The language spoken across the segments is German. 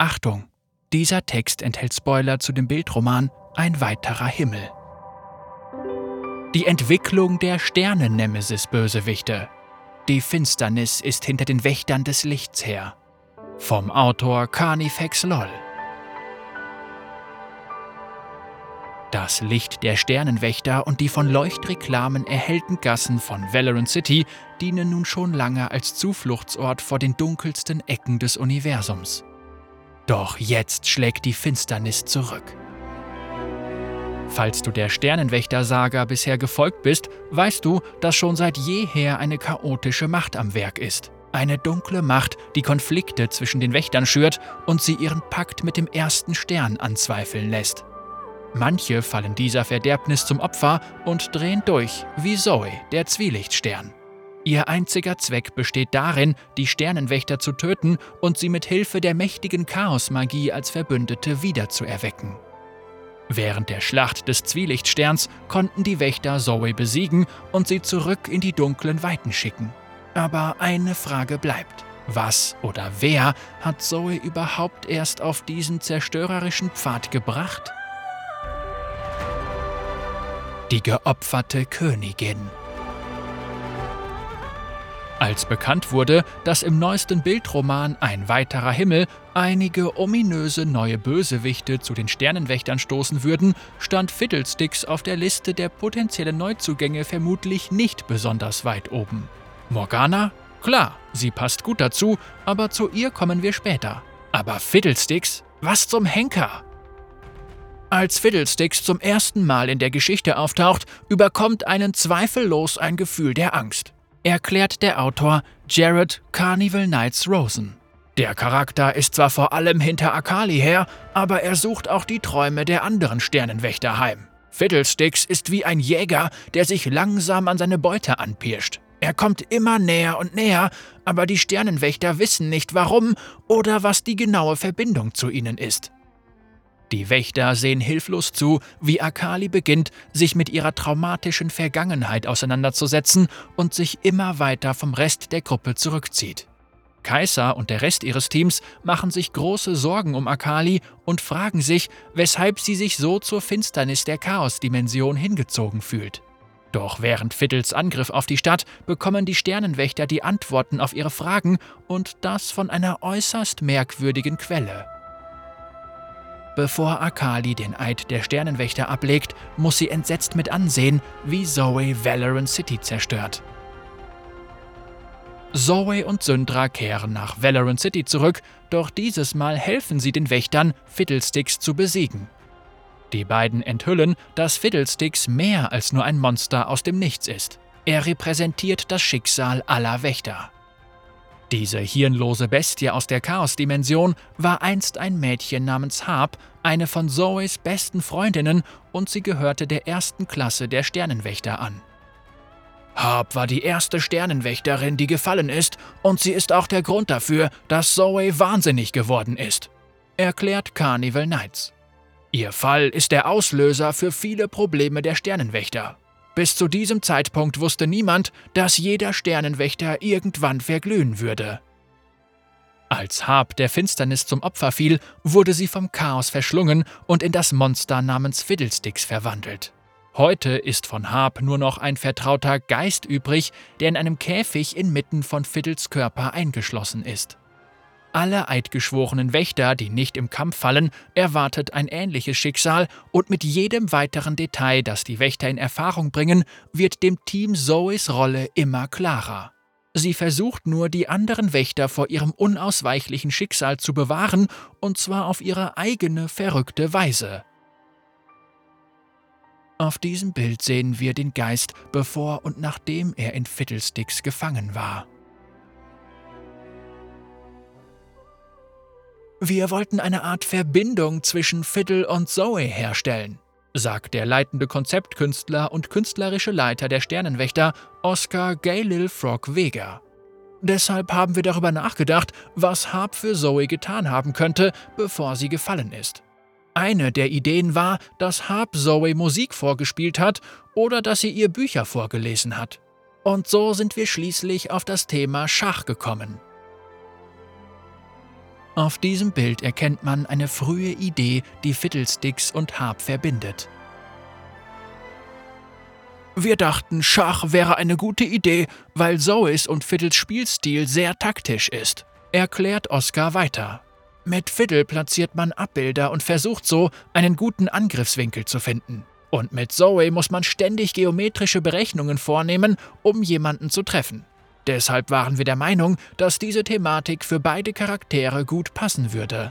Achtung! Dieser Text enthält Spoiler zu dem Bildroman Ein weiterer Himmel. Die Entwicklung der Sternen-Nemesis-Bösewichte. Die Finsternis ist hinter den Wächtern des Lichts her. Vom Autor Carnifex Loll. Das Licht der Sternenwächter und die von Leuchtreklamen erhellten Gassen von Valorant City dienen nun schon lange als Zufluchtsort vor den dunkelsten Ecken des Universums. Doch jetzt schlägt die Finsternis zurück. Falls du der Sternenwächter-Saga bisher gefolgt bist, weißt du, dass schon seit jeher eine chaotische Macht am Werk ist. Eine dunkle Macht, die Konflikte zwischen den Wächtern schürt und sie ihren Pakt mit dem ersten Stern anzweifeln lässt. Manche fallen dieser Verderbnis zum Opfer und drehen durch, wie Zoe, der Zwielichtstern. Ihr einziger Zweck besteht darin, die Sternenwächter zu töten und sie mit Hilfe der mächtigen Chaosmagie als Verbündete wiederzuerwecken. Während der Schlacht des Zwielichtsterns konnten die Wächter Zoe besiegen und sie zurück in die dunklen Weiten schicken. Aber eine Frage bleibt. Was oder wer hat Zoe überhaupt erst auf diesen zerstörerischen Pfad gebracht? Die geopferte Königin. Als bekannt wurde, dass im neuesten Bildroman Ein weiterer Himmel einige ominöse neue Bösewichte zu den Sternenwächtern stoßen würden, stand Fiddlesticks auf der Liste der potenziellen Neuzugänge vermutlich nicht besonders weit oben. Morgana? Klar, sie passt gut dazu, aber zu ihr kommen wir später. Aber Fiddlesticks? Was zum Henker? Als Fiddlesticks zum ersten Mal in der Geschichte auftaucht, überkommt einen zweifellos ein Gefühl der Angst erklärt der Autor Jared Carnival Knights Rosen. Der Charakter ist zwar vor allem hinter Akali her, aber er sucht auch die Träume der anderen Sternenwächter heim. Fiddlesticks ist wie ein Jäger, der sich langsam an seine Beute anpirscht. Er kommt immer näher und näher, aber die Sternenwächter wissen nicht warum oder was die genaue Verbindung zu ihnen ist. Die Wächter sehen hilflos zu, wie Akali beginnt, sich mit ihrer traumatischen Vergangenheit auseinanderzusetzen und sich immer weiter vom Rest der Gruppe zurückzieht. Kaiser und der Rest ihres Teams machen sich große Sorgen um Akali und fragen sich, weshalb sie sich so zur Finsternis der Chaosdimension hingezogen fühlt. Doch während Fiddles Angriff auf die Stadt bekommen die Sternenwächter die Antworten auf ihre Fragen und das von einer äußerst merkwürdigen Quelle. Bevor Akali den Eid der Sternenwächter ablegt, muss sie entsetzt mit ansehen, wie Zoe Valorant City zerstört. Zoe und Syndra kehren nach Valorant City zurück, doch dieses Mal helfen sie den Wächtern, Fiddlesticks zu besiegen. Die beiden enthüllen, dass Fiddlesticks mehr als nur ein Monster aus dem Nichts ist. Er repräsentiert das Schicksal aller Wächter. Diese hirnlose Bestie aus der Chaosdimension war einst ein Mädchen namens Harp, eine von Zoes besten Freundinnen, und sie gehörte der ersten Klasse der Sternenwächter an. Harp war die erste Sternenwächterin, die gefallen ist, und sie ist auch der Grund dafür, dass Zoe wahnsinnig geworden ist, erklärt Carnival Knights. Ihr Fall ist der Auslöser für viele Probleme der Sternenwächter. Bis zu diesem Zeitpunkt wusste niemand, dass jeder Sternenwächter irgendwann verglühen würde. Als Harp der Finsternis zum Opfer fiel, wurde sie vom Chaos verschlungen und in das Monster namens Fiddlesticks verwandelt. Heute ist von Harp nur noch ein vertrauter Geist übrig, der in einem Käfig inmitten von Fiddles Körper eingeschlossen ist. Alle eidgeschworenen Wächter, die nicht im Kampf fallen, erwartet ein ähnliches Schicksal und mit jedem weiteren Detail, das die Wächter in Erfahrung bringen, wird dem Team Zoes Rolle immer klarer. Sie versucht nur, die anderen Wächter vor ihrem unausweichlichen Schicksal zu bewahren, und zwar auf ihre eigene verrückte Weise. Auf diesem Bild sehen wir den Geist, bevor und nachdem er in Fiddlesticks gefangen war. Wir wollten eine Art Verbindung zwischen Fiddle und Zoe herstellen, sagt der leitende Konzeptkünstler und künstlerische Leiter der Sternenwächter Oscar Gaylil Frog Vega. Deshalb haben wir darüber nachgedacht, was Harp für Zoe getan haben könnte, bevor sie gefallen ist. Eine der Ideen war, dass Harp Zoe Musik vorgespielt hat oder dass sie ihr Bücher vorgelesen hat. Und so sind wir schließlich auf das Thema Schach gekommen. Auf diesem Bild erkennt man eine frühe Idee, die Fiddlesticks und Harp verbindet. Wir dachten, Schach wäre eine gute Idee, weil Zoes und Fiddles Spielstil sehr taktisch ist, erklärt Oscar weiter. Mit Fiddle platziert man Abbilder und versucht so, einen guten Angriffswinkel zu finden. Und mit Zoe muss man ständig geometrische Berechnungen vornehmen, um jemanden zu treffen. Deshalb waren wir der Meinung, dass diese Thematik für beide Charaktere gut passen würde.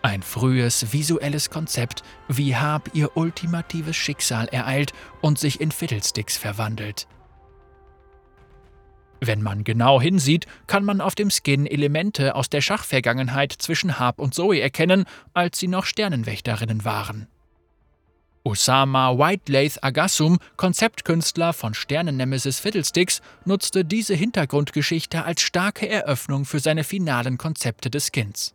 Ein frühes visuelles Konzept, wie Harp ihr ultimatives Schicksal ereilt und sich in Fiddlesticks verwandelt. Wenn man genau hinsieht, kann man auf dem Skin Elemente aus der Schachvergangenheit zwischen Harp und Zoe erkennen, als sie noch Sternenwächterinnen waren. Osama Whitelaith Agassum, Konzeptkünstler von Sternennemesis Fiddlesticks, nutzte diese Hintergrundgeschichte als starke Eröffnung für seine finalen Konzepte des Skins.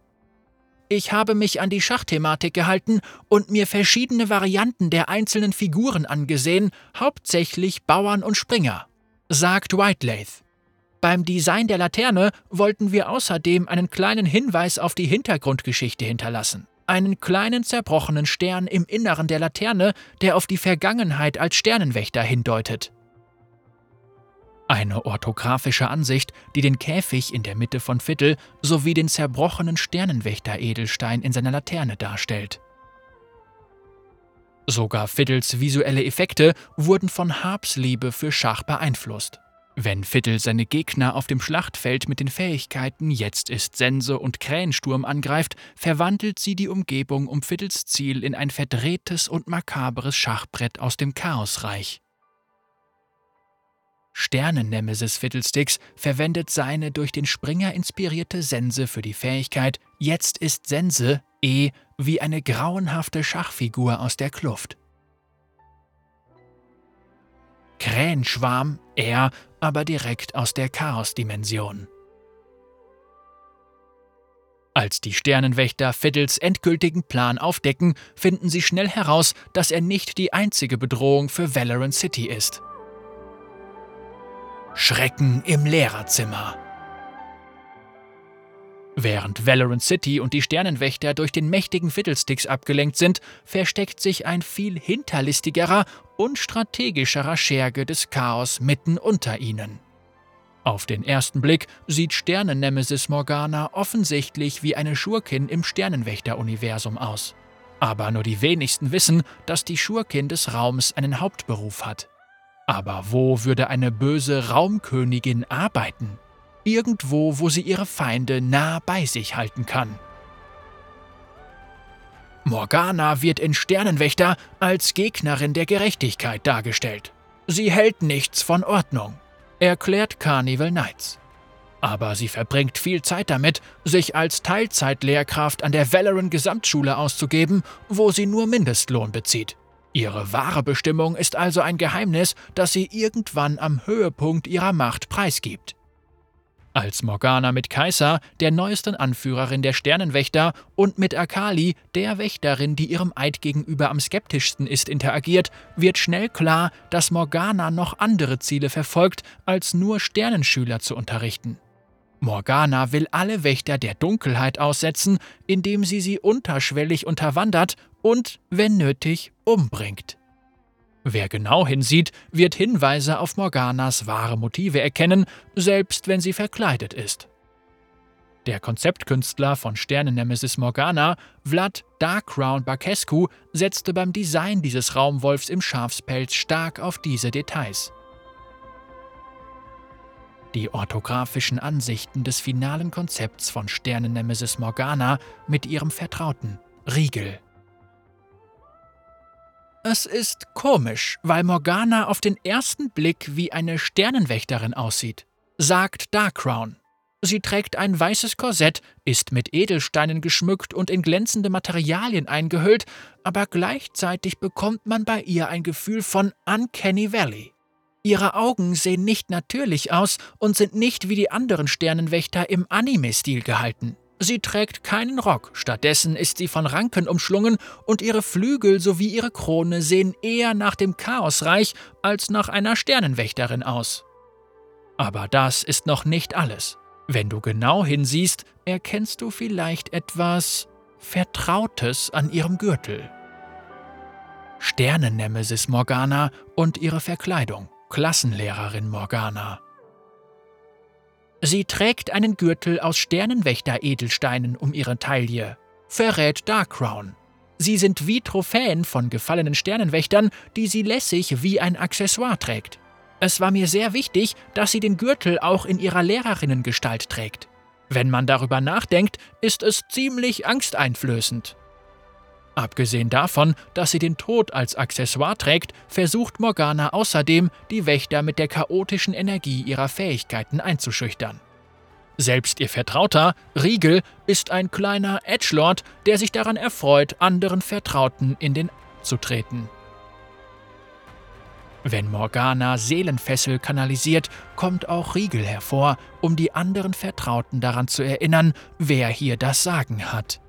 Ich habe mich an die Schachthematik gehalten und mir verschiedene Varianten der einzelnen Figuren angesehen, hauptsächlich Bauern und Springer, sagt Whitelaith. Beim Design der Laterne wollten wir außerdem einen kleinen Hinweis auf die Hintergrundgeschichte hinterlassen. Einen kleinen zerbrochenen Stern im Inneren der Laterne, der auf die Vergangenheit als Sternenwächter hindeutet. Eine orthografische Ansicht, die den Käfig in der Mitte von Viertel sowie den zerbrochenen Sternenwächter-Edelstein in seiner Laterne darstellt. Sogar Fiddles visuelle Effekte wurden von Harps Liebe für Schach beeinflusst. Wenn Fiddle seine Gegner auf dem Schlachtfeld mit den Fähigkeiten Jetzt ist Sense und Krähensturm angreift, verwandelt sie die Umgebung um Fiddles Ziel in ein verdrehtes und makabres Schachbrett aus dem Chaosreich. Sternennemesis Fiddlesticks verwendet seine durch den Springer inspirierte Sense für die Fähigkeit Jetzt ist Sense E wie eine grauenhafte Schachfigur aus der Kluft. Krähenschwarm er aber direkt aus der Chaosdimension. Als die Sternenwächter Fiddles endgültigen Plan aufdecken, finden sie schnell heraus, dass er nicht die einzige Bedrohung für Valorant City ist. Schrecken im Lehrerzimmer. Während Valorant City und die Sternenwächter durch den mächtigen Fiddlesticks abgelenkt sind, versteckt sich ein viel hinterlistigerer und strategischerer Scherge des Chaos mitten unter ihnen. Auf den ersten Blick sieht Sternennemesis Morgana offensichtlich wie eine Schurkin im Sternenwächter-Universum aus. Aber nur die wenigsten wissen, dass die Schurkin des Raums einen Hauptberuf hat. Aber wo würde eine böse Raumkönigin arbeiten? Irgendwo, wo sie ihre Feinde nah bei sich halten kann. Morgana wird in Sternenwächter als Gegnerin der Gerechtigkeit dargestellt. Sie hält nichts von Ordnung, erklärt Carnival Knights. Aber sie verbringt viel Zeit damit, sich als Teilzeitlehrkraft an der Valorant Gesamtschule auszugeben, wo sie nur Mindestlohn bezieht. Ihre wahre Bestimmung ist also ein Geheimnis, das sie irgendwann am Höhepunkt ihrer Macht preisgibt. Als Morgana mit Kaiser, der neuesten Anführerin der Sternenwächter, und mit Akali, der Wächterin, die ihrem Eid gegenüber am skeptischsten ist, interagiert, wird schnell klar, dass Morgana noch andere Ziele verfolgt, als nur Sternenschüler zu unterrichten. Morgana will alle Wächter der Dunkelheit aussetzen, indem sie sie unterschwellig unterwandert und, wenn nötig, umbringt. Wer genau hinsieht, wird Hinweise auf Morganas wahre Motive erkennen, selbst wenn sie verkleidet ist. Der Konzeptkünstler von Sternennemesis Morgana, Vlad Darkrown Bakescu, setzte beim Design dieses Raumwolfs im Schafspelz stark auf diese Details. Die orthografischen Ansichten des finalen Konzepts von Sternennemesis Morgana mit ihrem Vertrauten, Riegel, es ist komisch, weil Morgana auf den ersten Blick wie eine Sternenwächterin aussieht, sagt Darkrown. Sie trägt ein weißes Korsett, ist mit Edelsteinen geschmückt und in glänzende Materialien eingehüllt, aber gleichzeitig bekommt man bei ihr ein Gefühl von Uncanny Valley. Ihre Augen sehen nicht natürlich aus und sind nicht wie die anderen Sternenwächter im Anime-Stil gehalten. Sie trägt keinen Rock, stattdessen ist sie von Ranken umschlungen und ihre Flügel sowie ihre Krone sehen eher nach dem Chaosreich als nach einer Sternenwächterin aus. Aber das ist noch nicht alles. Wenn du genau hinsiehst, erkennst du vielleicht etwas Vertrautes an ihrem Gürtel. Sternennemesis Morgana und ihre Verkleidung, Klassenlehrerin Morgana. Sie trägt einen Gürtel aus Sternenwächter-Edelsteinen um ihre Taille, verrät Darkcrown. Sie sind wie Trophäen von gefallenen Sternenwächtern, die sie lässig wie ein Accessoire trägt. Es war mir sehr wichtig, dass sie den Gürtel auch in ihrer Lehrerinnengestalt trägt. Wenn man darüber nachdenkt, ist es ziemlich angsteinflößend. Abgesehen davon, dass sie den Tod als Accessoire trägt, versucht Morgana außerdem, die Wächter mit der chaotischen Energie ihrer Fähigkeiten einzuschüchtern. Selbst ihr Vertrauter, Riegel, ist ein kleiner Edgelord, der sich daran erfreut, anderen Vertrauten in den zu treten. Wenn Morgana Seelenfessel kanalisiert, kommt auch Riegel hervor, um die anderen Vertrauten daran zu erinnern, wer hier das Sagen hat.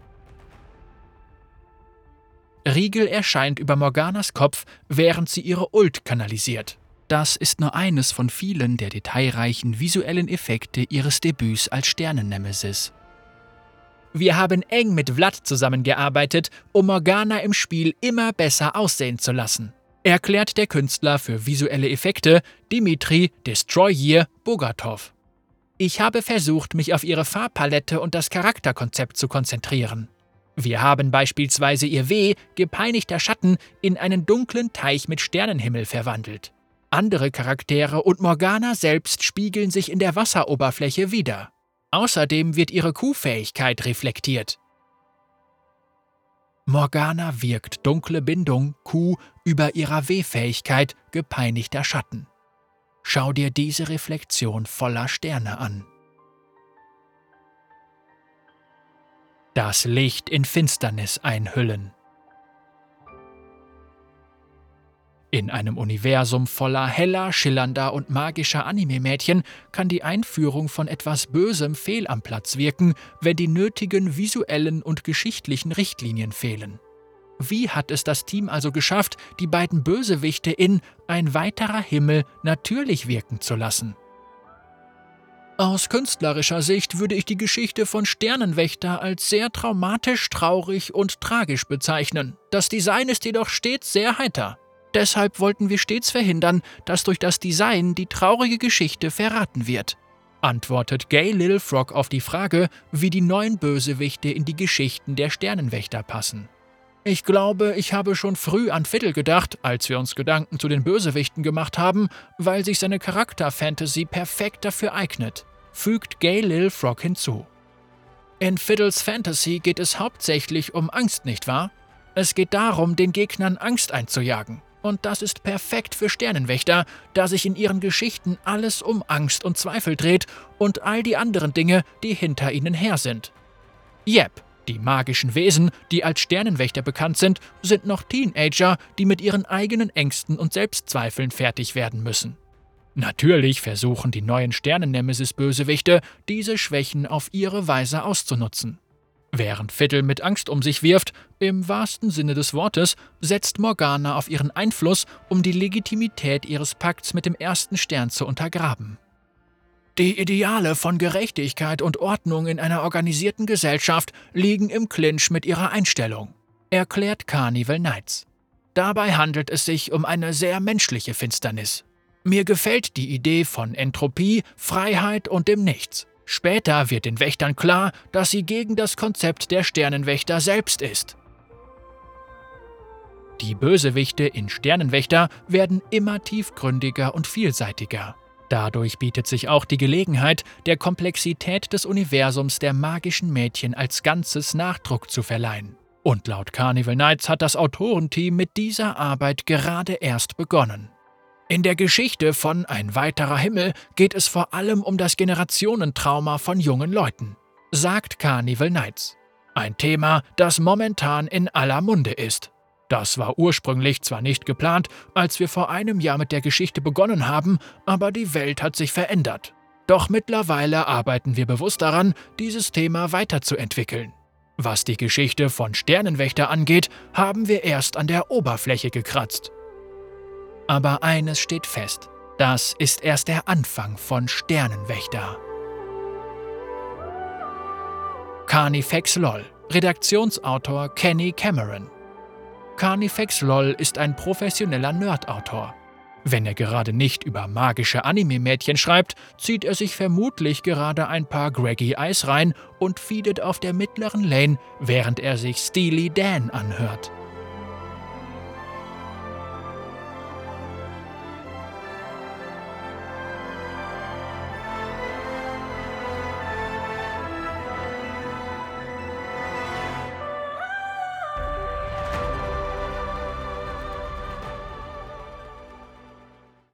Riegel erscheint über Morganas Kopf, während sie ihre Ult kanalisiert. Das ist nur eines von vielen der detailreichen visuellen Effekte ihres Debüts als Sternennemesis. Wir haben eng mit Vlad zusammengearbeitet, um Morgana im Spiel immer besser aussehen zu lassen erklärt der Künstler für visuelle Effekte Dimitri Destroyer Bogatov. Ich habe versucht, mich auf ihre Farbpalette und das Charakterkonzept zu konzentrieren. Wir haben beispielsweise ihr Weh, gepeinigter Schatten, in einen dunklen Teich mit Sternenhimmel verwandelt. Andere Charaktere und Morgana selbst spiegeln sich in der Wasseroberfläche wider. Außerdem wird ihre Q-Fähigkeit reflektiert. Morgana wirkt dunkle Bindung Q über ihrer W-Fähigkeit gepeinigter Schatten. Schau dir diese Reflexion voller Sterne an. Das Licht in Finsternis einhüllen. In einem Universum voller heller, schillernder und magischer Anime-Mädchen kann die Einführung von etwas Bösem fehl am Platz wirken, wenn die nötigen visuellen und geschichtlichen Richtlinien fehlen. Wie hat es das Team also geschafft, die beiden Bösewichte in Ein weiterer Himmel natürlich wirken zu lassen? Aus künstlerischer Sicht würde ich die Geschichte von Sternenwächter als sehr traumatisch, traurig und tragisch bezeichnen. Das Design ist jedoch stets sehr heiter. Deshalb wollten wir stets verhindern, dass durch das Design die traurige Geschichte verraten wird. Antwortet Gay Little Frog auf die Frage, wie die neuen Bösewichte in die Geschichten der Sternenwächter passen. Ich glaube, ich habe schon früh an Fiddle gedacht, als wir uns Gedanken zu den Bösewichten gemacht haben, weil sich seine Charakter-Fantasy perfekt dafür eignet, fügt Gay Lil Frog hinzu. In Fiddles Fantasy geht es hauptsächlich um Angst, nicht wahr? Es geht darum, den Gegnern Angst einzujagen. Und das ist perfekt für Sternenwächter, da sich in ihren Geschichten alles um Angst und Zweifel dreht und all die anderen Dinge, die hinter ihnen her sind. Yep, die magischen Wesen, die als Sternenwächter bekannt sind, sind noch Teenager, die mit ihren eigenen Ängsten und Selbstzweifeln fertig werden müssen. Natürlich versuchen die neuen Sternennemesis-Bösewichte, diese Schwächen auf ihre Weise auszunutzen. Während Fiddle mit Angst um sich wirft, im wahrsten Sinne des Wortes, setzt Morgana auf ihren Einfluss, um die Legitimität ihres Pakts mit dem ersten Stern zu untergraben. Die Ideale von Gerechtigkeit und Ordnung in einer organisierten Gesellschaft liegen im Clinch mit ihrer Einstellung, erklärt Carnival Knights. Dabei handelt es sich um eine sehr menschliche Finsternis. Mir gefällt die Idee von Entropie, Freiheit und dem Nichts. Später wird den Wächtern klar, dass sie gegen das Konzept der Sternenwächter selbst ist. Die Bösewichte in Sternenwächter werden immer tiefgründiger und vielseitiger. Dadurch bietet sich auch die Gelegenheit, der Komplexität des Universums der magischen Mädchen als Ganzes Nachdruck zu verleihen. Und laut Carnival Knights hat das Autorenteam mit dieser Arbeit gerade erst begonnen. In der Geschichte von Ein weiterer Himmel geht es vor allem um das Generationentrauma von jungen Leuten, sagt Carnival Knights. Ein Thema, das momentan in aller Munde ist. Das war ursprünglich zwar nicht geplant, als wir vor einem Jahr mit der Geschichte begonnen haben, aber die Welt hat sich verändert. Doch mittlerweile arbeiten wir bewusst daran, dieses Thema weiterzuentwickeln. Was die Geschichte von Sternenwächter angeht, haben wir erst an der Oberfläche gekratzt. Aber eines steht fest, das ist erst der Anfang von Sternenwächter. Carnifex LOL, Redaktionsautor Kenny Cameron. Carnifex LOL ist ein professioneller Nerdautor. Wenn er gerade nicht über magische Anime-Mädchen schreibt, zieht er sich vermutlich gerade ein paar Greggy Eis rein und feedet auf der mittleren Lane, während er sich Steely Dan anhört.